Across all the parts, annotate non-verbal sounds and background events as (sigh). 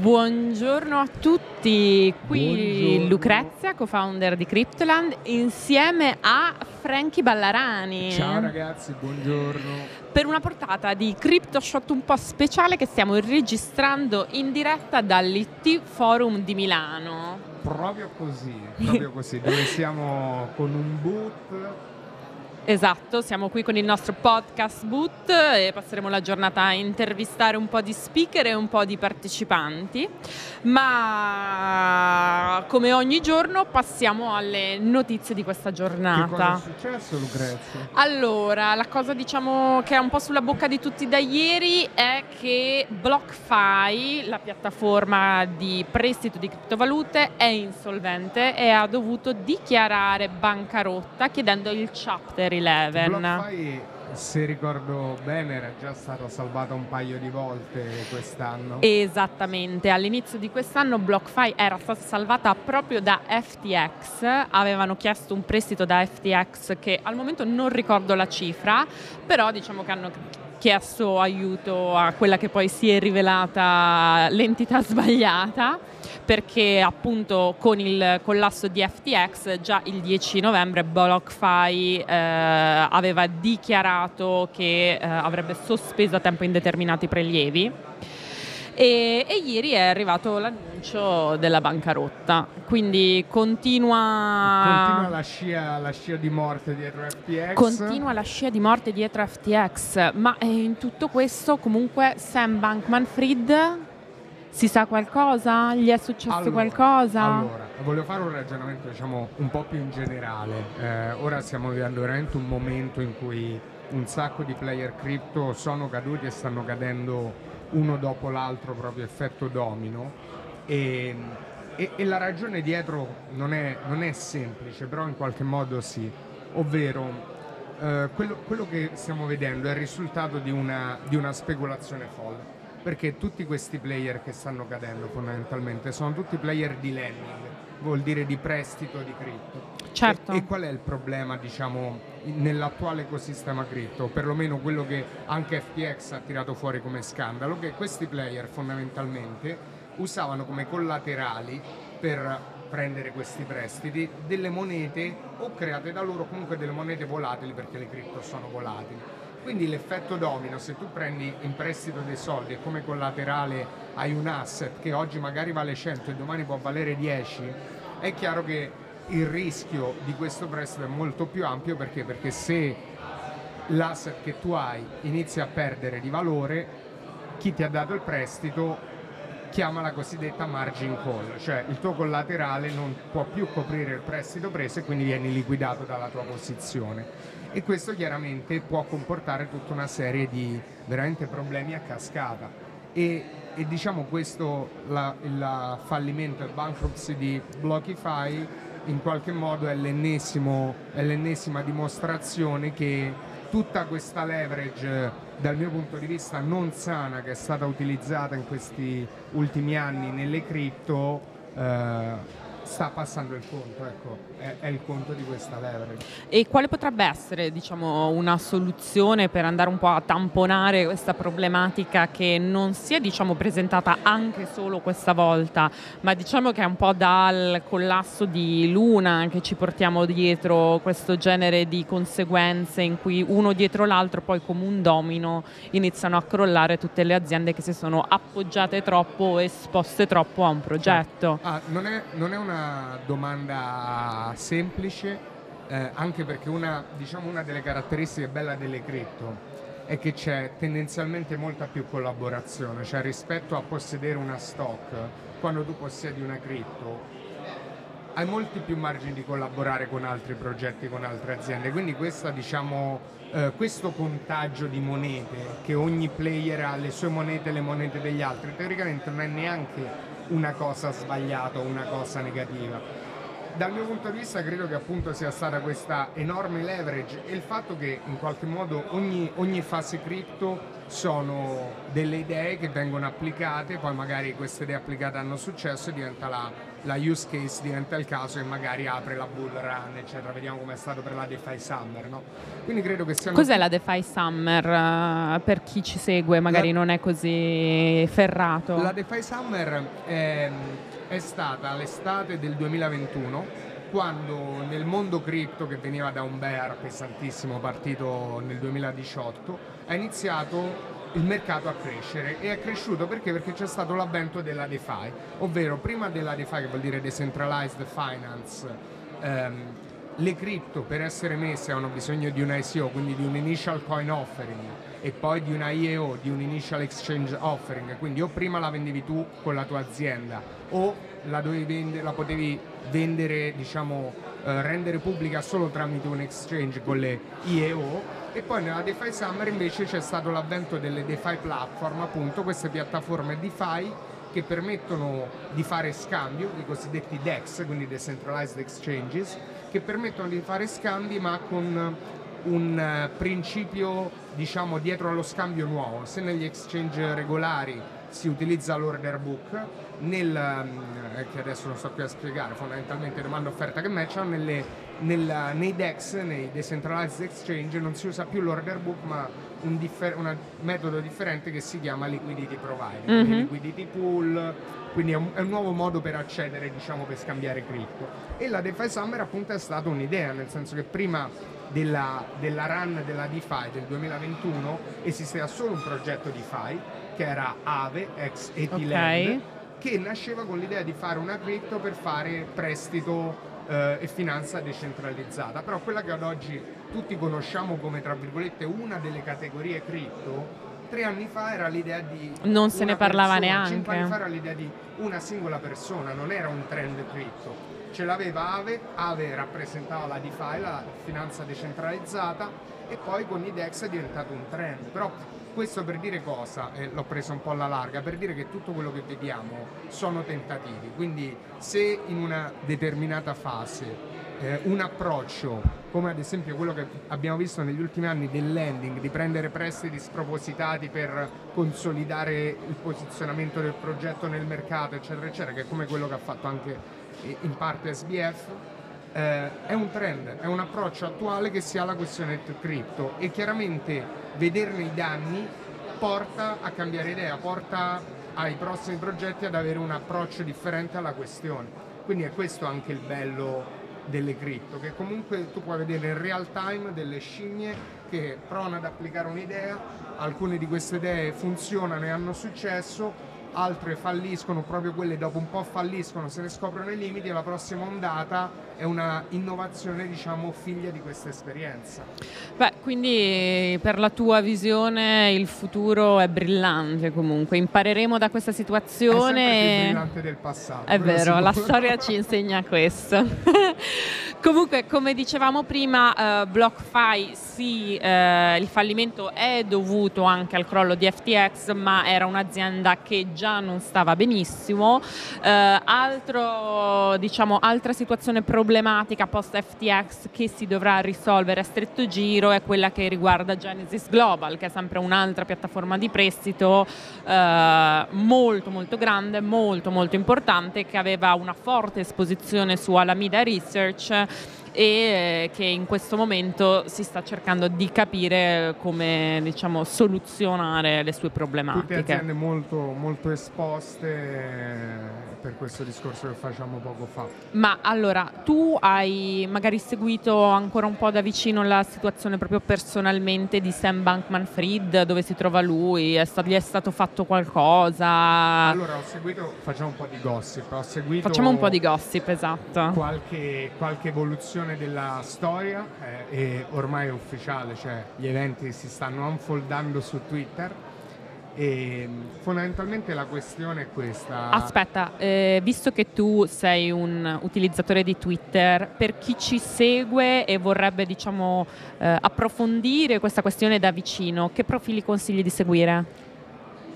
Buongiorno a tutti, qui Buongiorno. Lucrezia, co-founder di Cryptoland, insieme a Frankie Ballarani. Ciao ragazzi, buongiorno. Per una portata di Crypto Shot un po' speciale che stiamo registrando in diretta dall'IT Forum di Milano. Proprio così, proprio così, dove siamo con un boot. Esatto, siamo qui con il nostro podcast boot e passeremo la giornata a intervistare un po' di speaker e un po' di partecipanti, ma come ogni giorno passiamo alle notizie di questa Che cosa è giornata. successo Lucrezia? Allora, la cosa diciamo che è un po' sulla bocca di tutti da ieri è che BlockFi, la piattaforma di prestito di criptovalute, è insolvente e ha dovuto dichiarare bancarotta chiedendo il Chapter 11. BlockFi, se ricordo bene, era già stata salvata un paio di volte quest'anno. Esattamente, all'inizio di quest'anno BlockFi era stata salvata proprio da FTX, avevano chiesto un prestito da FTX che al momento non ricordo la cifra, però diciamo che hanno chiesto aiuto a quella che poi si è rivelata l'entità (laughs) sbagliata perché appunto con il collasso di FTX già il 10 novembre BlockFi eh, aveva dichiarato che eh, avrebbe sospeso a tempo indeterminato i prelievi e, e ieri è arrivato l'annuncio della bancarotta, quindi continua, Continua la scia, la scia di morte dietro FTX. continua la scia di morte dietro FTX, ma eh, in tutto questo comunque Sam Bankman-Fried si sa qualcosa? Gli è successo Allora, qualcosa? Allora, voglio fare un ragionamento diciamo un po' più in generale. Eh, ora stiamo vivendo veramente un momento in cui un sacco di player crypto sono caduti e stanno cadendo uno dopo l'altro, proprio effetto domino. E, e- e la ragione dietro non è, non è semplice, però in qualche modo sì. Ovvero, eh, quello, quello che stiamo vedendo è il risultato di una, di una speculazione folle. Perché tutti questi player che stanno cadendo fondamentalmente sono tutti player di lending, vuol dire di prestito di cripto. Certo. E, e qual è il problema, diciamo, nell'attuale ecosistema cripto? Perlomeno quello che anche FTX ha tirato fuori come scandalo, che questi player fondamentalmente usavano come collaterali per prendere questi prestiti delle monete o create da loro comunque delle monete volatili perché le cripto sono volatili. Quindi l'effetto domino, se tu prendi in prestito dei soldi e come collaterale hai un asset che oggi magari vale 100 e domani può valere 10, è chiaro che il rischio di questo prestito è molto più ampio perché? Perché se l'asset che tu hai inizia a perdere di valore, chi ti ha dato il prestito chiama la cosiddetta margin call, cioè il tuo collaterale non può più coprire il prestito preso e quindi vieni liquidato dalla tua posizione. E questo chiaramente può comportare tutta una serie di veramente problemi a cascata. E, e diciamo questo, la- il fallimento, il bankruptcy di Blockify in qualche modo è, è l'ennesima dimostrazione che tutta questa leverage dal mio punto di vista non sana che è stata utilizzata in questi ultimi anni nelle cripto eh, sta passando il conto, ecco, è, è il conto di questa leverage. E quale potrebbe essere, diciamo, una soluzione per andare un po' a tamponare questa problematica che non si è, diciamo, presentata anche solo questa volta, ma diciamo che è un po' dal collasso di Luna che ci portiamo dietro questo genere di conseguenze in cui uno dietro l'altro poi come un domino iniziano a crollare tutte le aziende che si sono appoggiate troppo o esposte troppo a un progetto. Ah, non, è, non è una domanda semplice, eh, anche perché una, diciamo, una delle caratteristiche belle delle cripto è che c'è tendenzialmente molta più collaborazione, cioè rispetto a possedere una stock, quando tu possiedi una cripto, hai molti più margini di collaborare con altri progetti, con altre aziende, quindi questa, diciamo, eh, questo contagio di monete, che ogni player ha le sue monete e le monete degli altri, teoricamente non è neanche una cosa sbagliata o una cosa negativa. Dal mio punto di vista credo che appunto sia stata questa enorme leverage e il fatto che in qualche modo ogni, ogni fase cripto sono delle idee che vengono applicate, poi magari queste idee applicate hanno successo e diventa la la use case diventa il caso e magari apre la bull run, eccetera. Vediamo come è stato per la DeFi Summer, no? Quindi credo che sia... Cos'è la DeFi Summer uh, per chi ci segue, magari la... non è così ferrato? La DeFi Summer è, è stata l'estate del 2021 quando nel mondo cripto che veniva da un bear pesantissimo partito nel 2018 ha iniziato il mercato a crescere e è cresciuto perché? Perché c'è stato l'avvento della DeFi, ovvero prima della DeFi che vuol dire Decentralized Finance, ehm, le cripto per essere messe hanno bisogno di un ICO, quindi di un Initial Coin Offering e poi di una IEO, di un Initial Exchange Offering, quindi o prima la vendevi tu con la tua azienda o la, vendere, la potevi vendere, diciamo, eh, rendere pubblica solo tramite un exchange con le IEO e poi nella DeFi Summer invece c'è stato l'avvento delle DeFi platform, appunto queste piattaforme DeFi che permettono di fare scambio, i cosiddetti DEX, quindi Decentralized Exchanges, che permettono di fare scambi ma con un eh, principio diciamo dietro allo scambio nuovo. Se negli exchange regolari si utilizza l'order book, nel, mm, che adesso non sto qui a spiegare, fondamentalmente domanda offerta che matchano, nelle nel, nei DEX, nei Decentralized Exchange, non si usa più l'order book ma un, differ- un metodo differente che si chiama liquidity provider, mm-hmm. quindi liquidity pool, quindi è un, è un, nuovo modo per accedere, diciamo, per scambiare cripto. E la DeFi Summer appunto è stata un'idea, nel senso che prima della, della run della DeFi del 2021 esisteva solo un progetto DeFi che era Ave, ex Etiland, okay. che nasceva con l'idea di fare una cripto per fare prestito eh, e finanza decentralizzata, però quella che ad oggi tutti conosciamo come tra virgolette una delle categorie cripto, tre anni fa era l'idea di... Non se ne parlava persona, neanche. Cinque anni fa era l'idea di una singola persona, non era un trend cripto. Ce l'aveva Ave, Ave rappresentava la DeFi, la finanza decentralizzata, e poi con i DEX è diventato un trend. Però questo per dire cosa, eh, l'ho preso un po' alla larga, per dire che tutto quello che vediamo sono tentativi, quindi se in una determinata fase eh, un approccio, come ad esempio quello che abbiamo visto negli ultimi anni del lending, di prendere prestiti spropositati per consolidare il posizionamento del progetto nel mercato, eccetera, eccetera, che è come quello che ha fatto anche eh, in parte SBF, eh, è un trend, è un approccio attuale che si ha alla questione cripto e chiaramente vederne i danni porta a cambiare idea, porta ai prossimi progetti ad avere un approccio differente alla questione. Quindi è questo anche il bello delle cripto, che comunque tu puoi vedere in real time delle scimmie che provano ad applicare un'idea, alcune di queste idee funzionano e hanno successo, altre falliscono, proprio quelle dopo un po' falliscono, se ne scoprono i limiti e la prossima ondata è una innovazione diciamo figlia di questa esperienza. Beh, quindi per la tua visione il futuro è brillante comunque, impareremo da questa situazione. È sempre più brillante del passato. È vero, la storia ci insegna questo. (laughs) Comunque, come dicevamo prima, uh, BlockFi sì, uh, il fallimento è dovuto anche al crollo di FTX, ma era un'azienda che già non stava benissimo. Uh, altro, diciamo, altra situazione problematica post FTX che si dovrà risolvere a stretto giro è quella che riguarda Genesis Global, che è sempre un'altra piattaforma di prestito molto molto grande, molto molto importante, che aveva una forte esposizione su Alameda Research e eh, che in questo momento si sta cercando di capire come diciamo, soluzionare le sue problematiche. Tutte aziende molto, molto esposte per questo discorso che facciamo poco fa. Ma allora, tu hai magari seguito ancora un po' da vicino la situazione proprio personalmente di Sam Bankman Fried, dove si trova lui, è stato, gli è stato fatto qualcosa? Allora, ho seguito, facciamo un po' di gossip, ho seguito... Facciamo un po' di gossip, esatto. Qualche, qualche evoluzione evoluzione della storia eh, e ormai è ufficiale, cioè gli eventi si stanno unfoldando su Twitter e fondamentalmente la questione è questa. Aspetta, eh, visto che tu sei un utilizzatore di Twitter, per chi ci segue e vorrebbe diciamo, eh, approfondire questa questione da vicino, che profili consigli di seguire?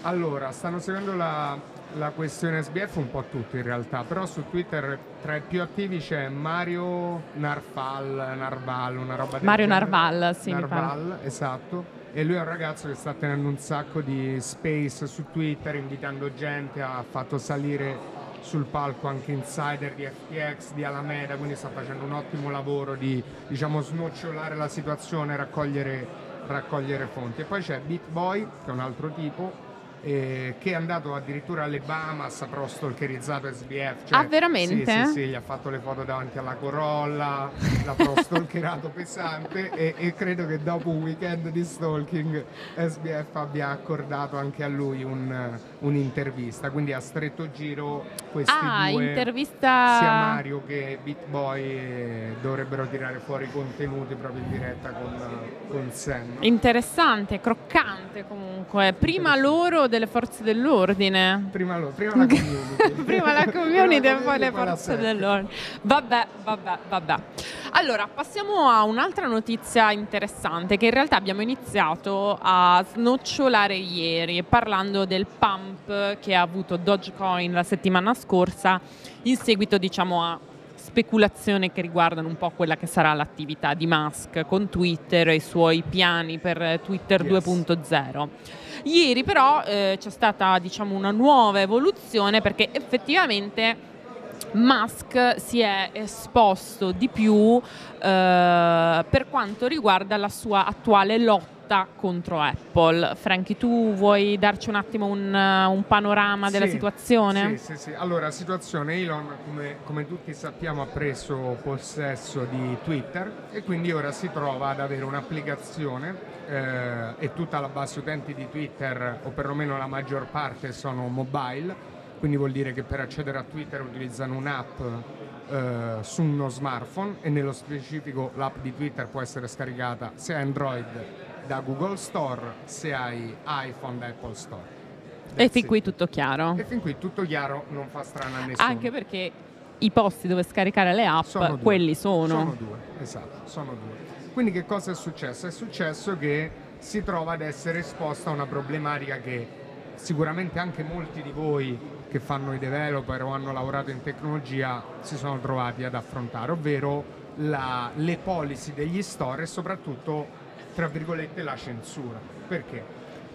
Allora, stanno seguendo la, la questione SBF un po' tutti in realtà, però su Twitter tra i più attivi c'è Mario Narfal, Narval, una roba del Mario genere. Narval, sì. Narval, esatto. E lui è un ragazzo che sta tenendo un sacco di space su Twitter, invitando gente, ha fatto salire sul palco anche insider di FTX, di Alameda, quindi sta facendo un ottimo lavoro di diciamo, snocciolare la situazione, raccogliere, raccogliere fonti. E poi c'è BitBoy, che è un altro tipo, eh, che è andato addirittura alle Bahamas, però stalkerizzato SBF. Cioè, ah, veramente? Sì, sì, sì, gli ha fatto le foto davanti alla Corolla, l'ha però stalkerato (laughs) pesante e, e, credo che dopo un weekend di stalking SBF abbia accordato anche a lui un, un'intervista, quindi a stretto giro questi ah, due, intervista... sia Mario che BitBoy eh, dovrebbero tirare fuori contenuti proprio in diretta con, con Sam. Interessante, croccante comunque. Prima loro delle forze dell'ordine. Prima, lo, prima la community. (laughs) prima la community e poi le forze dell'ordine. Vabbè, vabbè, vabbè. Allora, passiamo a un'altra notizia interessante che in realtà abbiamo iniziato a snocciolare ieri parlando del pump che ha avuto Dogecoin la settimana scorsa in seguito diciamo a speculazioni che riguardano un po' quella che sarà l'attività di Musk con Twitter e i suoi piani per Twitter yes. 2.0. Ieri però eh, c'è stata diciamo, una nuova evoluzione perché effettivamente Musk si è esposto di più eh, per quanto riguarda la sua attuale lotta contro Apple. Franchi, tu vuoi darci un attimo un, un panorama della sì, situazione? Sì, sì, sì. Allora, situazione, Elon, come, come, tutti sappiamo, ha preso possesso di Twitter e quindi ora si trova ad avere un'applicazione eh, e tutta la base utenti di Twitter, o perlomeno la maggior parte, sono mobile, quindi vuol dire che per accedere a Twitter utilizzano un'app eh, su uno smartphone e nello specifico l'app di Twitter può essere scaricata se hai Android da Google Store, se hai iPhone da Apple Store. That's e fin it. qui tutto chiaro. E fin qui tutto chiaro, non fa strano a nessuno. Anche perché i posti dove scaricare le app, sono quelli sono. Sono due, esatto, sono due. Quindi che cosa è successo? È successo che si trova ad essere esposta a una problematica che sicuramente anche molti di voi che fanno i developer o hanno lavorato in tecnologia si sono trovati ad affrontare, ovvero la, le policy degli store e soprattutto, tra virgolette, la censura. Perché?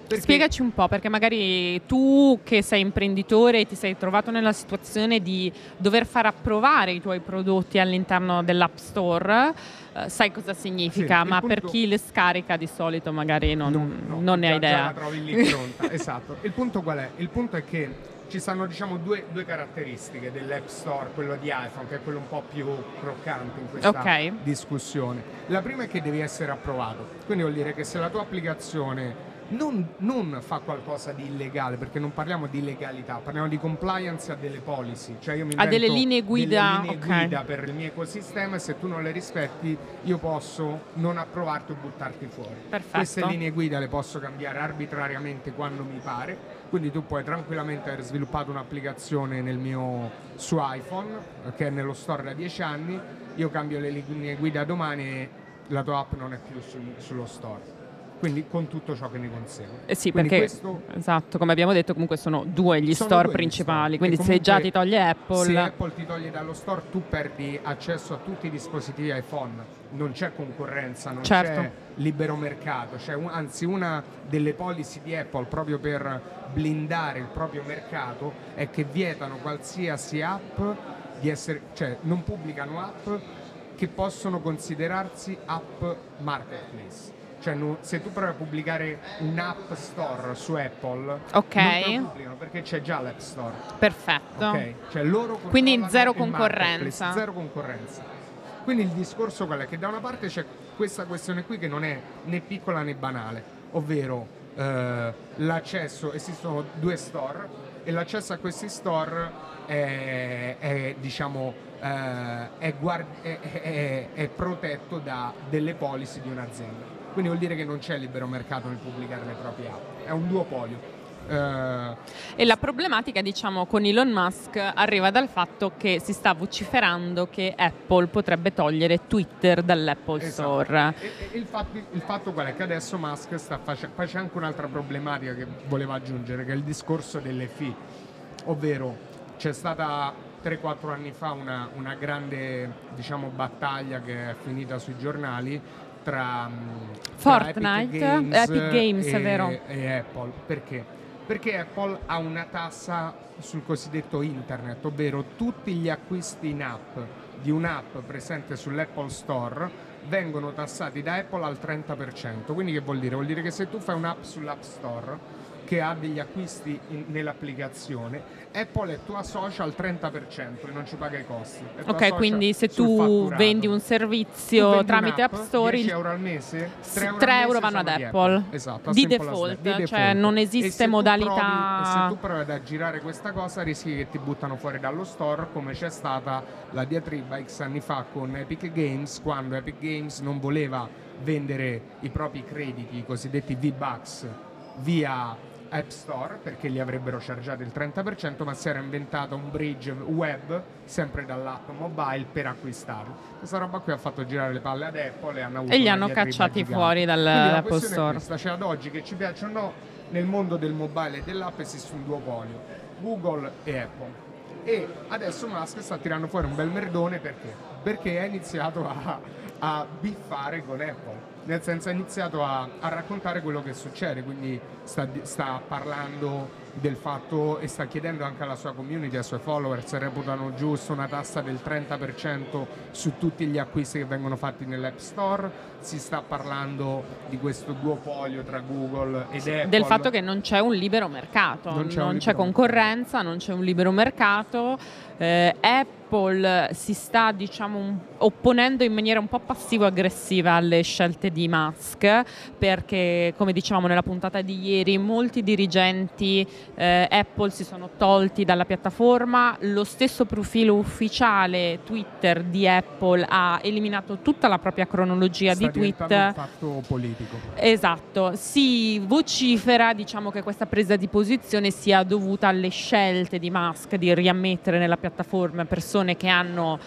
Perché... Spiegaci un po', perché magari tu che sei imprenditore ti sei trovato nella situazione di dover far approvare i tuoi prodotti all'interno dell'App Store, eh, sai cosa significa, sì, ma punto... per chi le scarica di solito magari non, no, no, non ne ha idea. La trovi lì pronta, (laughs) esatto. Il punto qual è? Il punto è che ci stanno diciamo due, due, caratteristiche dell'App Store, quello di iPhone, che è quello un po' più croccante in questa okay. discussione. La prima è che devi essere approvato, quindi vuol dire che se la tua applicazione non, non, fa qualcosa di illegale, perché non parliamo di legalità, parliamo di compliance a delle policy, cioè io mi a delle linee guida, delle linee okay. guida per il mio ecosistema e se tu non le rispetti io posso non approvarti o buttarti fuori. Perfetto. Queste linee guida le posso cambiare arbitrariamente quando mi pare, quindi tu puoi tranquillamente aver sviluppato un'applicazione mio, su iPhone che è nello store da 10 anni, io cambio le linee guida domani e la tua app non è più sul, sullo store quindi con tutto ciò che ne consegue. Eh sì, quindi perché questo, esatto, come abbiamo detto, comunque sono due gli sono store due principali, store. quindi se già ti toglie Apple. Se Apple ti toglie dallo store, tu perdi accesso a tutti i dispositivi iPhone. Non c'è concorrenza, non certo. c'è libero mercato, c'è un, anzi una delle policy di Apple proprio per blindare il proprio mercato è che vietano qualsiasi app di essere, cioè non pubblicano app che possono considerarsi app marketplace cioè, no, se tu provi a pubblicare un app store su Apple, ok, non perché c'è già l'App Store. Perfetto. Okay? Cioè, loro Quindi zero concorrenza. Zero concorrenza. Quindi il discorso qual è? Che da una parte c'è questa questione qui che non è né piccola né banale, ovvero eh, l'accesso, esistono due store e l'accesso a questi store è, è diciamo, eh, è, guard- è, è protetto da delle policy di un'azienda quindi vuol dire che non c'è libero mercato nel pubblicare le proprie app, è un duopolio. Uh, e la problematica, diciamo, con Elon Musk arriva dal fatto che si sta vociferando che Apple potrebbe togliere Twitter dall'Apple esatto. Store. E, e il, fatto, il, fatto, qual è? Che adesso Musk sta facendo. Poi c'è anche un'altra problematica che voleva aggiungere, che è il discorso delle fee. Ovvero, c'è stata 3-4 anni fa una, una grande diciamo, battaglia che è finita sui giornali tra, Fortnite, tra Epic Games, Epic Games e, vero. e Apple. Perché? Perché Apple ha una tassa sul cosiddetto internet, ovvero tutti gli acquisti in app di un'app presente sull'Apple Store vengono tassati da Apple al 30%. Quindi che vuol dire? Vuol dire che se tu fai un'app sull'App Store che ha degli acquisti in, nell'applicazione, Apple è tua socia al 30% e non ci paga i costi. Ok, quindi se tu vendi un servizio vendi tramite App Store, 10 euro al mese, 3 euro, 3 euro vanno ad Apple. Apple. Esatto, di default, di default, cioè non esiste modalità. Provi, se tu provi ad aggirare questa cosa, rischi che ti buttano fuori dallo store, come c'è stata la diatriba X anni fa con Epic Games, quando Epic Games non voleva vendere i propri crediti, i cosiddetti V-Bucks, via App Store perché gli avrebbero chargiato il 30%, ma si era inventato un bridge web sempre dall'app mobile per acquistarlo. Questa roba qui ha fatto girare le palle ad Apple e hanno avuto E li hanno cacciati fuori dall'Apple Store. Questa, cioè ad oggi che ci piace o no, nel mondo del mobile e dell'app esiste un duopolio, Google e Apple. E adesso Musk sta tirando fuori un bel merdone perché? Perché ha iniziato a, a biffare con Apple. Nel senso ha iniziato a, a raccontare quello che succede, quindi sta, sta, parlando del fatto e sta chiedendo anche alla sua community, ai suoi follower se reputano giusto una tassa del 30% su tutti gli acquisti che vengono fatti nell'App Store, si sta parlando di questo duopolio tra Google ed Apple. Del fatto che non c'è un libero mercato, non c'è, non c'è concorrenza, non c'è un libero mercato. Eh, Apple si sta diciamo, opponendo in maniera un po' passivo-aggressiva alle scelte di Musk perché come dicevamo nella puntata di ieri molti dirigenti eh, Apple si sono tolti dalla piattaforma, lo stesso profilo ufficiale Twitter di Apple ha eliminato tutta la propria cronologia sta di tweet. un fatto politico. Esatto, si vocifera diciamo, che questa presa di posizione sia dovuta alle scelte di Musk di riammettere nella piattaforma persone che hanno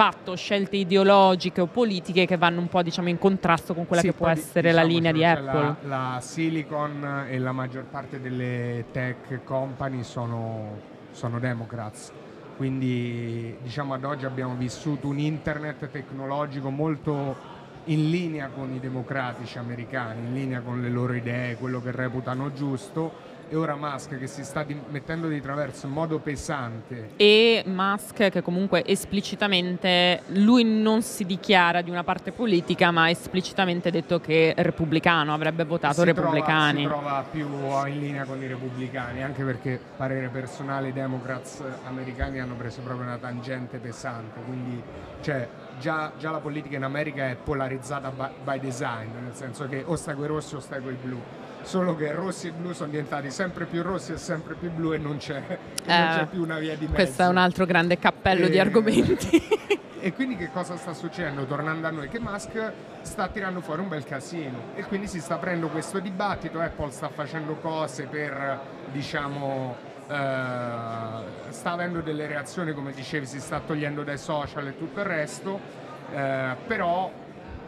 fatto scelte ideologiche o politiche che vanno un po' diciamo, in contrasto con quella sì, che può essere diciamo, la linea di Apple. La, la, Silicon e la maggior parte delle tech company sono, sono democrats. Quindi diciamo ad oggi abbiamo vissuto un internet tecnologico molto in linea con i democratici americani, in linea con le loro idee, quello che reputano giusto e ora Musk che si sta mettendo di traverso in modo pesante. E Musk che comunque esplicitamente, lui non si dichiara di una parte politica, ma ha esplicitamente detto che è repubblicano, avrebbe votato si repubblicani. Trova, si trova più in linea con i repubblicani, anche perché parere personale i Democrats americani hanno preso proprio una tangente pesante, quindi cioè, già, già, la politica in America è polarizzata by, by design, nel senso che o stai con i rossi o stai con i blu solo che rossi e blu sono diventati sempre più rossi e sempre più blu e non c'è, (laughs) eh, non c'è più una via di mezzo. Questo è un altro grande cappello e... di argomenti. (laughs) (laughs) e quindi che cosa sta succedendo? Tornando a noi, che Musk sta tirando fuori un bel casino e quindi si sta aprendo questo dibattito, Apple sta facendo cose per, diciamo, sta avendo delle reazioni come dicevi si sta togliendo dai social e tutto il resto uh, però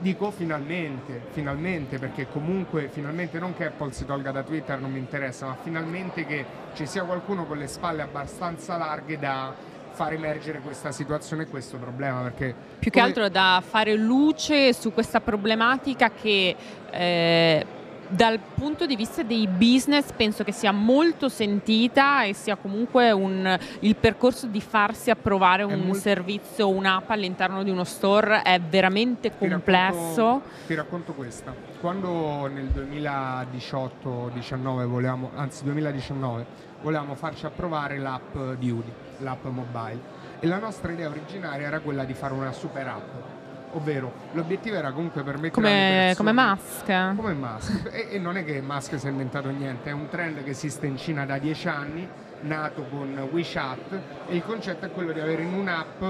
dico finalmente, finalmente, perché comunque finalmente non che Apple si tolga da Twitter non mi interessa, ma finalmente che ci sia qualcuno con le spalle abbastanza larghe da far emergere questa situazione e questo problema. Perché Più che altro da fare luce su questa problematica che eh, dal punto di vista dei business penso che sia molto sentita e sia comunque un, il percorso di farsi approvare un molto... servizio, un'app all'interno di uno store è veramente complesso. Ti racconto, ti racconto questa. Quando nel 2018-19 volevamo, anzi 2019, volevamo farci approvare l'app di Udi, l'app mobile e la nostra idea originaria era quella di fare una super app ovvero l'obiettivo era comunque permettere come, come Musk come Musk e, e, non è che Musk si è inventato niente è un trend che esiste in Cina da dieci anni nato con WeChat e il concetto è quello di avere in un'app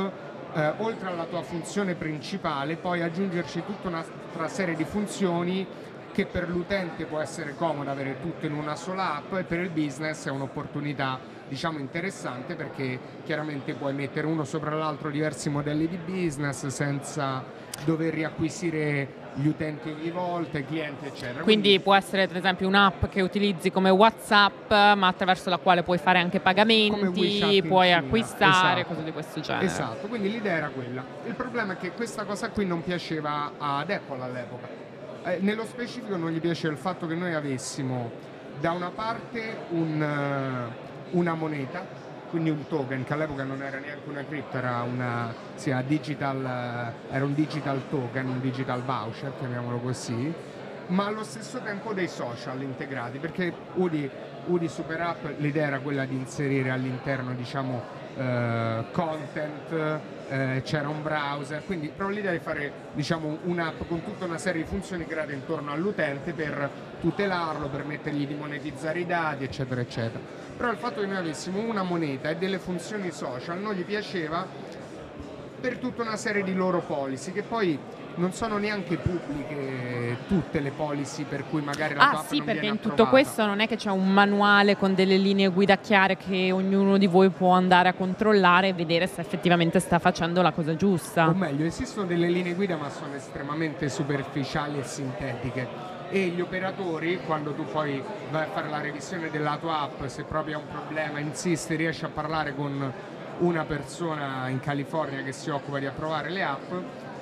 eh, oltre alla tua funzione principale poi aggiungerci tutta un'altra serie di funzioni che per l'utente può essere comodo avere tutto in una sola app e per il business è un'opportunità diciamo interessante perché chiaramente puoi mettere uno sopra l'altro diversi modelli di business senza dover riacquisire gli utenti ogni volta, i clienti eccetera. Quindi, Quindi può essere ad esempio un'app che utilizzi come Whatsapp ma attraverso la quale puoi fare anche pagamenti, puoi acquistare, esatto. cose di questo genere. Esatto, quindi l'idea era quella. Il problema è che questa cosa qui non piaceva ad Apple all'epoca. Eh, nello specifico non gli piace il fatto che noi avessimo da una parte un, uh, una moneta, quindi un token che all'epoca non era neanche una cripto, era, sì, era un digital token, un digital voucher, chiamiamolo così, ma allo stesso tempo dei social integrati, perché Udi, Udi Super App l'idea era quella di inserire all'interno diciamo, eh, content, eh, c'era un browser, quindi proprio l'idea di fare diciamo, un'app con tutta una serie di funzioni create intorno all'utente per tutelarlo, permettergli di monetizzare i dati, eccetera, eccetera. Però il fatto che noi avessimo una moneta e delle funzioni social non gli piaceva per tutta una serie di loro policy che poi non sono neanche pubbliche tutte le policy per cui magari la ah, sì, perché in tutto questo non è che c'è un manuale con delle linee guida chiare che ognuno di voi può andare a controllare e vedere se effettivamente sta facendo la cosa giusta. O meglio, esistono delle linee guida ma sono estremamente superficiali e sintetiche e gli operatori quando tu poi vai a fare la revisione della tua app se proprio hai un problema insisti riesci a parlare con una persona in California che si occupa di approvare le app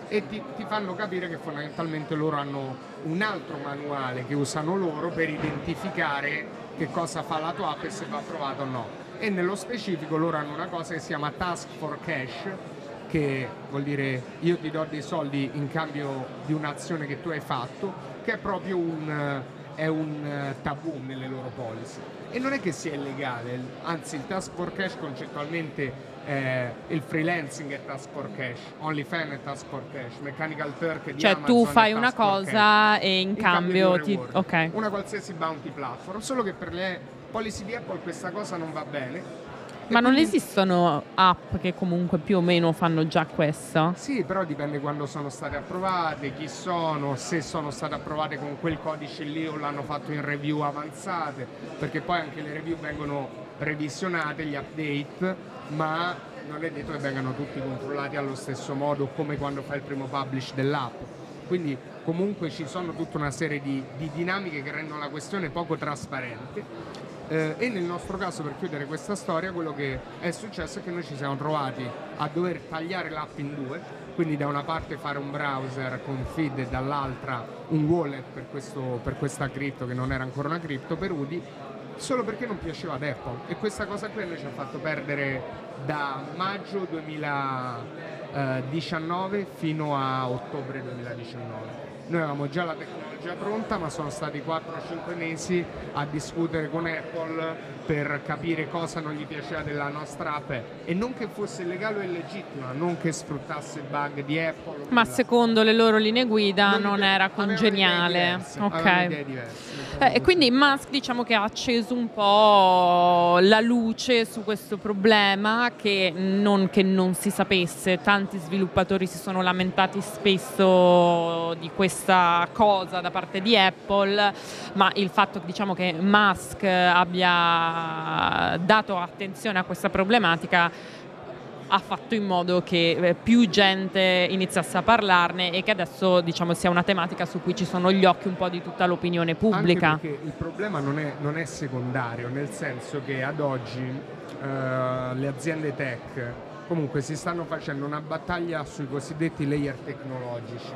e ti, ti, fanno capire che fondamentalmente loro hanno un altro manuale che usano loro per identificare che cosa fa la tua app e se va approvata o no. E nello specifico loro hanno una cosa che si chiama Task for Cash, che vuol dire io ti do dei soldi in cambio di un'azione che tu hai fatto, che è proprio un, è un tabù nelle loro policy. E non è che sia illegale, anzi il Task for Cash concettualmente eh, il freelancing è task for cash, OnlyFans è task for cash, Mechanical Turk Cioè Amazon tu fai una cosa e in, in cambio, cambio ti... okay. Una qualsiasi bounty platform, solo che per le policy di Apple questa cosa non va bene. Ma non quindi... esistono app che comunque più o meno fanno già questo? Sì, però dipende quando sono state approvate, chi sono, se sono state approvate con quel codice lì o l'hanno fatto in review avanzate, perché poi anche le review vengono revisionate, gli update ma non è detto che vengano tutti controllati allo stesso modo come quando fai il primo publish dell'app. Quindi comunque ci sono tutta una serie di, di dinamiche che rendono la questione poco trasparente. Eh, e nel nostro caso, per chiudere questa storia, quello che è successo è che noi ci siamo trovati a dover tagliare l'app in due, quindi da una parte fare un browser con feed e dall'altra un wallet per, questo, per questa cripto che non era ancora una cripto per UDI solo perché non piaceva ad Apple e questa cosa qui noi ci ha fatto perdere da maggio 2019 fino a ottobre 2019. Noi avevamo già la tecnologia pronta, ma sono stati 4-5 mesi a discutere con Apple per capire cosa non gli piaceva della nostra app e non che fosse illegale o illegittima, non che sfruttasse bug di Apple. Ma secondo le loro linee guida non, non era congeniale. Diverse, ok. Eh, e quindi Musk diciamo che ha acceso un po' la luce su questo problema che non, che non si sapesse, tanti sviluppatori si sono lamentati spesso di questa cosa da parte di Apple, ma il fatto diciamo, che Musk abbia dato attenzione a questa problematica ha fatto in modo che eh, più gente iniziasse a parlarne e che adesso diciamo, sia una tematica su cui ci sono gli occhi un po' di tutta l'opinione pubblica. Anche perché il problema non è, non è secondario, nel senso che ad oggi uh, le aziende tech comunque si stanno facendo una battaglia sui cosiddetti layer tecnologici.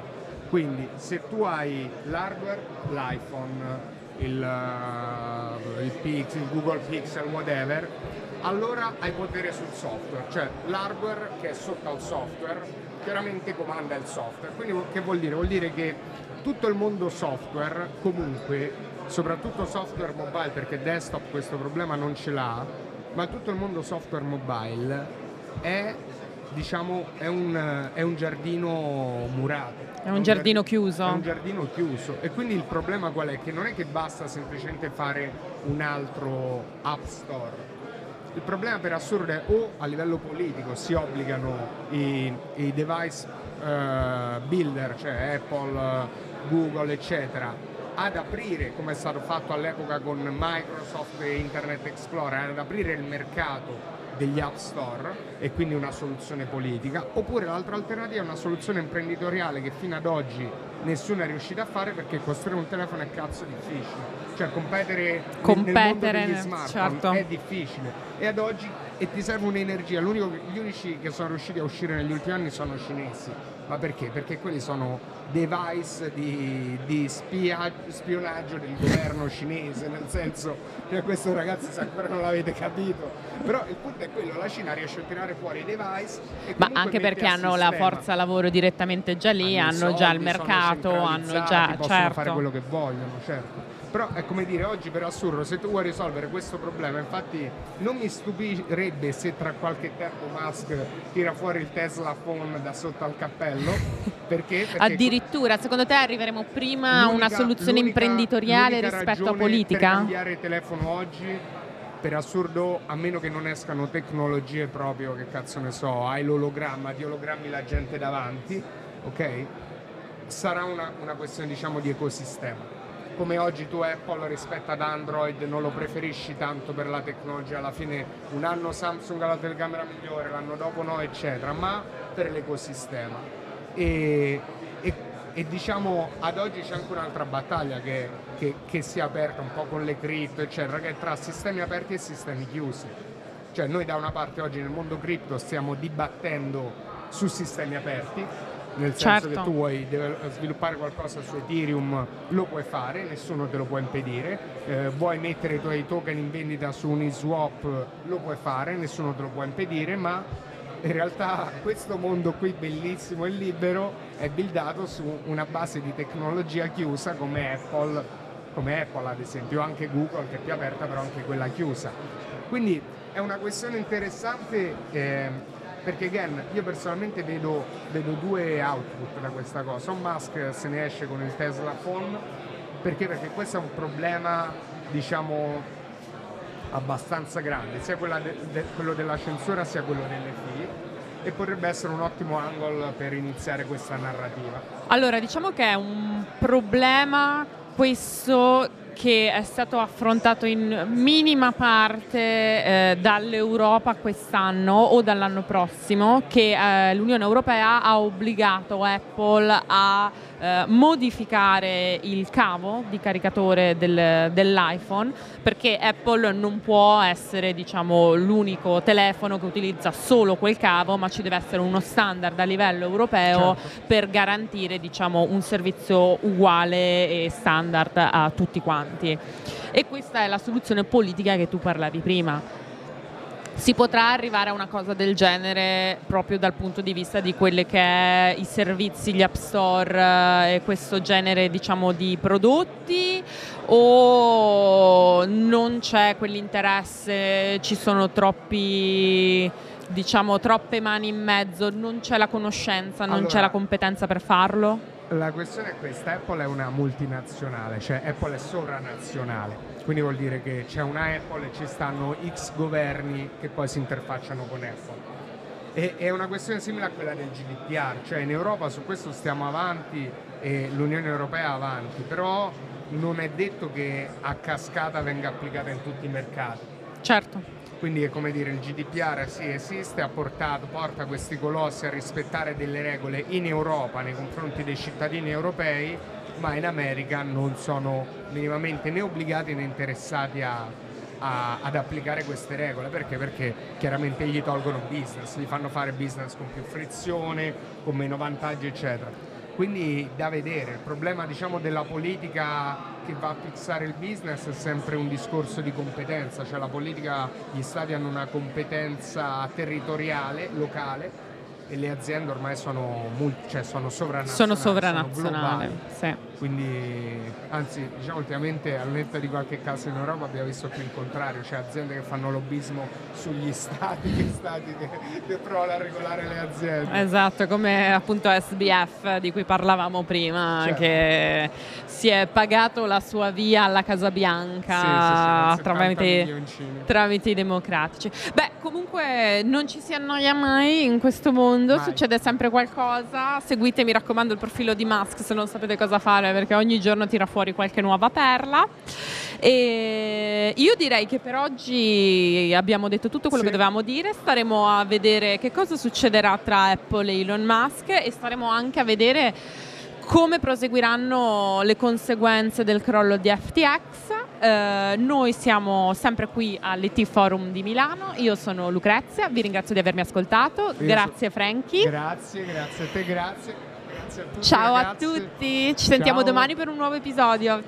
Quindi se tu hai l'hardware, l'iPhone, il, uh, il, Pix, il Google Pixel, whatever, allora hai potere sul software, cioè l'hardware che è sotto al software chiaramente comanda il software. Quindi che vuol dire? Vuol dire che tutto il mondo software comunque, soprattutto software mobile, perché desktop questo problema non ce l'ha, ma tutto il mondo software mobile è diciamo è un, è un giardino murato. È un, un giardino chiuso. È un giardino chiuso. E quindi il problema qual è? Che non è che basta semplicemente fare un altro app store. Il problema per assurdo è o a livello politico si obbligano i, i device uh, builder, cioè Apple, Google, eccetera, ad aprire, come è stato fatto all'epoca con Microsoft e Internet Explorer, ad aprire il mercato degli app store e quindi una soluzione politica, oppure l'altra alternativa è una soluzione imprenditoriale che fino ad oggi nessuno è riuscito a fare perché costruire un telefono è cazzo difficile. Cioè competere, competere nel mondo degli smartphone certo. è difficile e ad oggi e ti serve un'energia. gli unici che sono riusciti a uscire negli ultimi anni sono cinesi Ma perché? Perché quelli sono device di, di spia, spionaggio del governo cinese, nel senso che questo ragazzi se ancora non l'avete capito, però il punto è quello, la Cina riesce a tirare fuori i device. Ma anche perché hanno la forza lavoro direttamente già lì, hanno, hanno soldi, già il mercato, hanno già... Possono certo. fare quello che vogliono, certo. Però è come dire, oggi per assurdo, se tu vuoi risolvere questo problema, infatti non mi stupirebbe se tra qualche tempo Musk tira fuori il Tesla Phone da sotto al cappello, (laughs) perché? perché Addirittura, secondo te arriveremo prima a una soluzione imprenditoriale rispetto a politica? Per cambiare il telefono oggi per assurdo, a meno che non escano tecnologie proprio, che cazzo ne so, hai l'ologramma, di ologrammi la gente davanti, ok? Sarà una, una questione diciamo di ecosistema come oggi tu Apple rispetto ad Android non lo preferisci tanto per la tecnologia, alla fine un anno Samsung ha la telecamera migliore, l'anno dopo no, eccetera, ma per l'ecosistema. E, e, e diciamo ad oggi c'è anche un'altra battaglia che, che, che si è aperta un po' con le cripto, eccetera, che è tra sistemi aperti e sistemi chiusi. Cioè noi da una parte oggi nel mondo cripto stiamo dibattendo su sistemi aperti, nel senso certo. che tu vuoi sviluppare qualcosa su Ethereum lo puoi fare, nessuno te lo può impedire, eh, vuoi mettere i tuoi token in vendita su Uniswap lo puoi fare, nessuno te lo può impedire, ma in realtà questo mondo qui bellissimo e libero è buildato su una base di tecnologia chiusa come Apple, come Apple ad esempio, anche Google che è più aperta però anche quella chiusa. Quindi è una questione interessante. Eh, perché again, io personalmente vedo, vedo, due output da questa cosa. Un Musk se ne esce con il Tesla Phone, perché? Perché questo è un problema, diciamo, abbastanza grande, sia de, de, quello della censura sia quello delle fee e potrebbe essere un ottimo angle per iniziare questa narrativa. Allora, diciamo che è un problema questo che è stato affrontato in minima parte eh, dall'Europa quest'anno o dall'anno prossimo, che eh, l'Unione Europea ha obbligato Apple a eh, modificare il cavo di caricatore del, dell'iPhone perché Apple non può essere diciamo, l'unico telefono che utilizza solo quel cavo, ma ci deve essere uno standard a livello europeo certo. per garantire diciamo, un servizio uguale e standard a tutti quanti. E questa è la soluzione politica che tu parlavi prima si potrà arrivare a una cosa del genere proprio dal punto di vista di quelli che è i servizi, gli app store eh, e questo genere diciamo di prodotti o non c'è quell'interesse, ci sono troppi diciamo troppe mani in mezzo, non c'è la conoscenza, non allora, c'è la competenza per farlo? La questione è questa, Apple è una multinazionale, cioè Apple è sovranazionale quindi vuol dire che c'è una Apple e ci stanno X governi che poi si interfacciano con Apple. E, è una questione simile a quella del GDPR, cioè in Europa su questo stiamo avanti e l'Unione Europea avanti, però non è detto che a cascata venga applicata in tutti i mercati. Certo. Quindi come dire il GDPR sì esiste, ha portato, porta questi colossi a rispettare delle regole in Europa nei confronti dei cittadini europei, ma in America non sono minimamente né obbligati né interessati a, a, ad applicare queste regole. Perché? Perché chiaramente gli tolgono business, gli fanno fare business con più frizione, con meno vantaggi, eccetera. Quindi da vedere, il problema diciamo, della politica che va a fissare il business è sempre un discorso di competenza, cioè la politica, gli stati hanno una competenza territoriale, locale, e le aziende ormai sono, multi, cioè sono sovranazionali. Sono sovranazionali, sì. Quindi, anzi, diciamo ultimamente al netto di qualche caso in Europa abbiamo visto più il contrario, cioè aziende che fanno lobbismo sugli (laughs) stati, gli stati che, che provano a regolare le aziende. Esatto, come appunto SBF di cui parlavamo prima, certo. che si è pagato la sua via alla Casa Bianca sì, sì, sì, tramite, tramite i democratici. Beh, comunque non ci si annoia mai in questo mondo, mai. succede sempre qualcosa. Seguite, mi raccomando, il profilo di Musk se non sapete cosa fare settimane perché ogni giorno tira fuori qualche nuova perla. E io direi che per oggi abbiamo detto tutto quello sì. che dovevamo dire, staremo a vedere che cosa succederà tra Apple e Elon Musk e staremo anche a vedere come proseguiranno le conseguenze del crollo di FTX. Eh, noi siamo sempre qui all'IT Forum di Milano, io sono Lucrezia, vi ringrazio di avermi ascoltato, grazie Franchi. Grazie, grazie a te, grazie. Grazie a tutti. Ciao ragazzi. a tutti, ci Ciao. sentiamo domani per un nuovo episodio.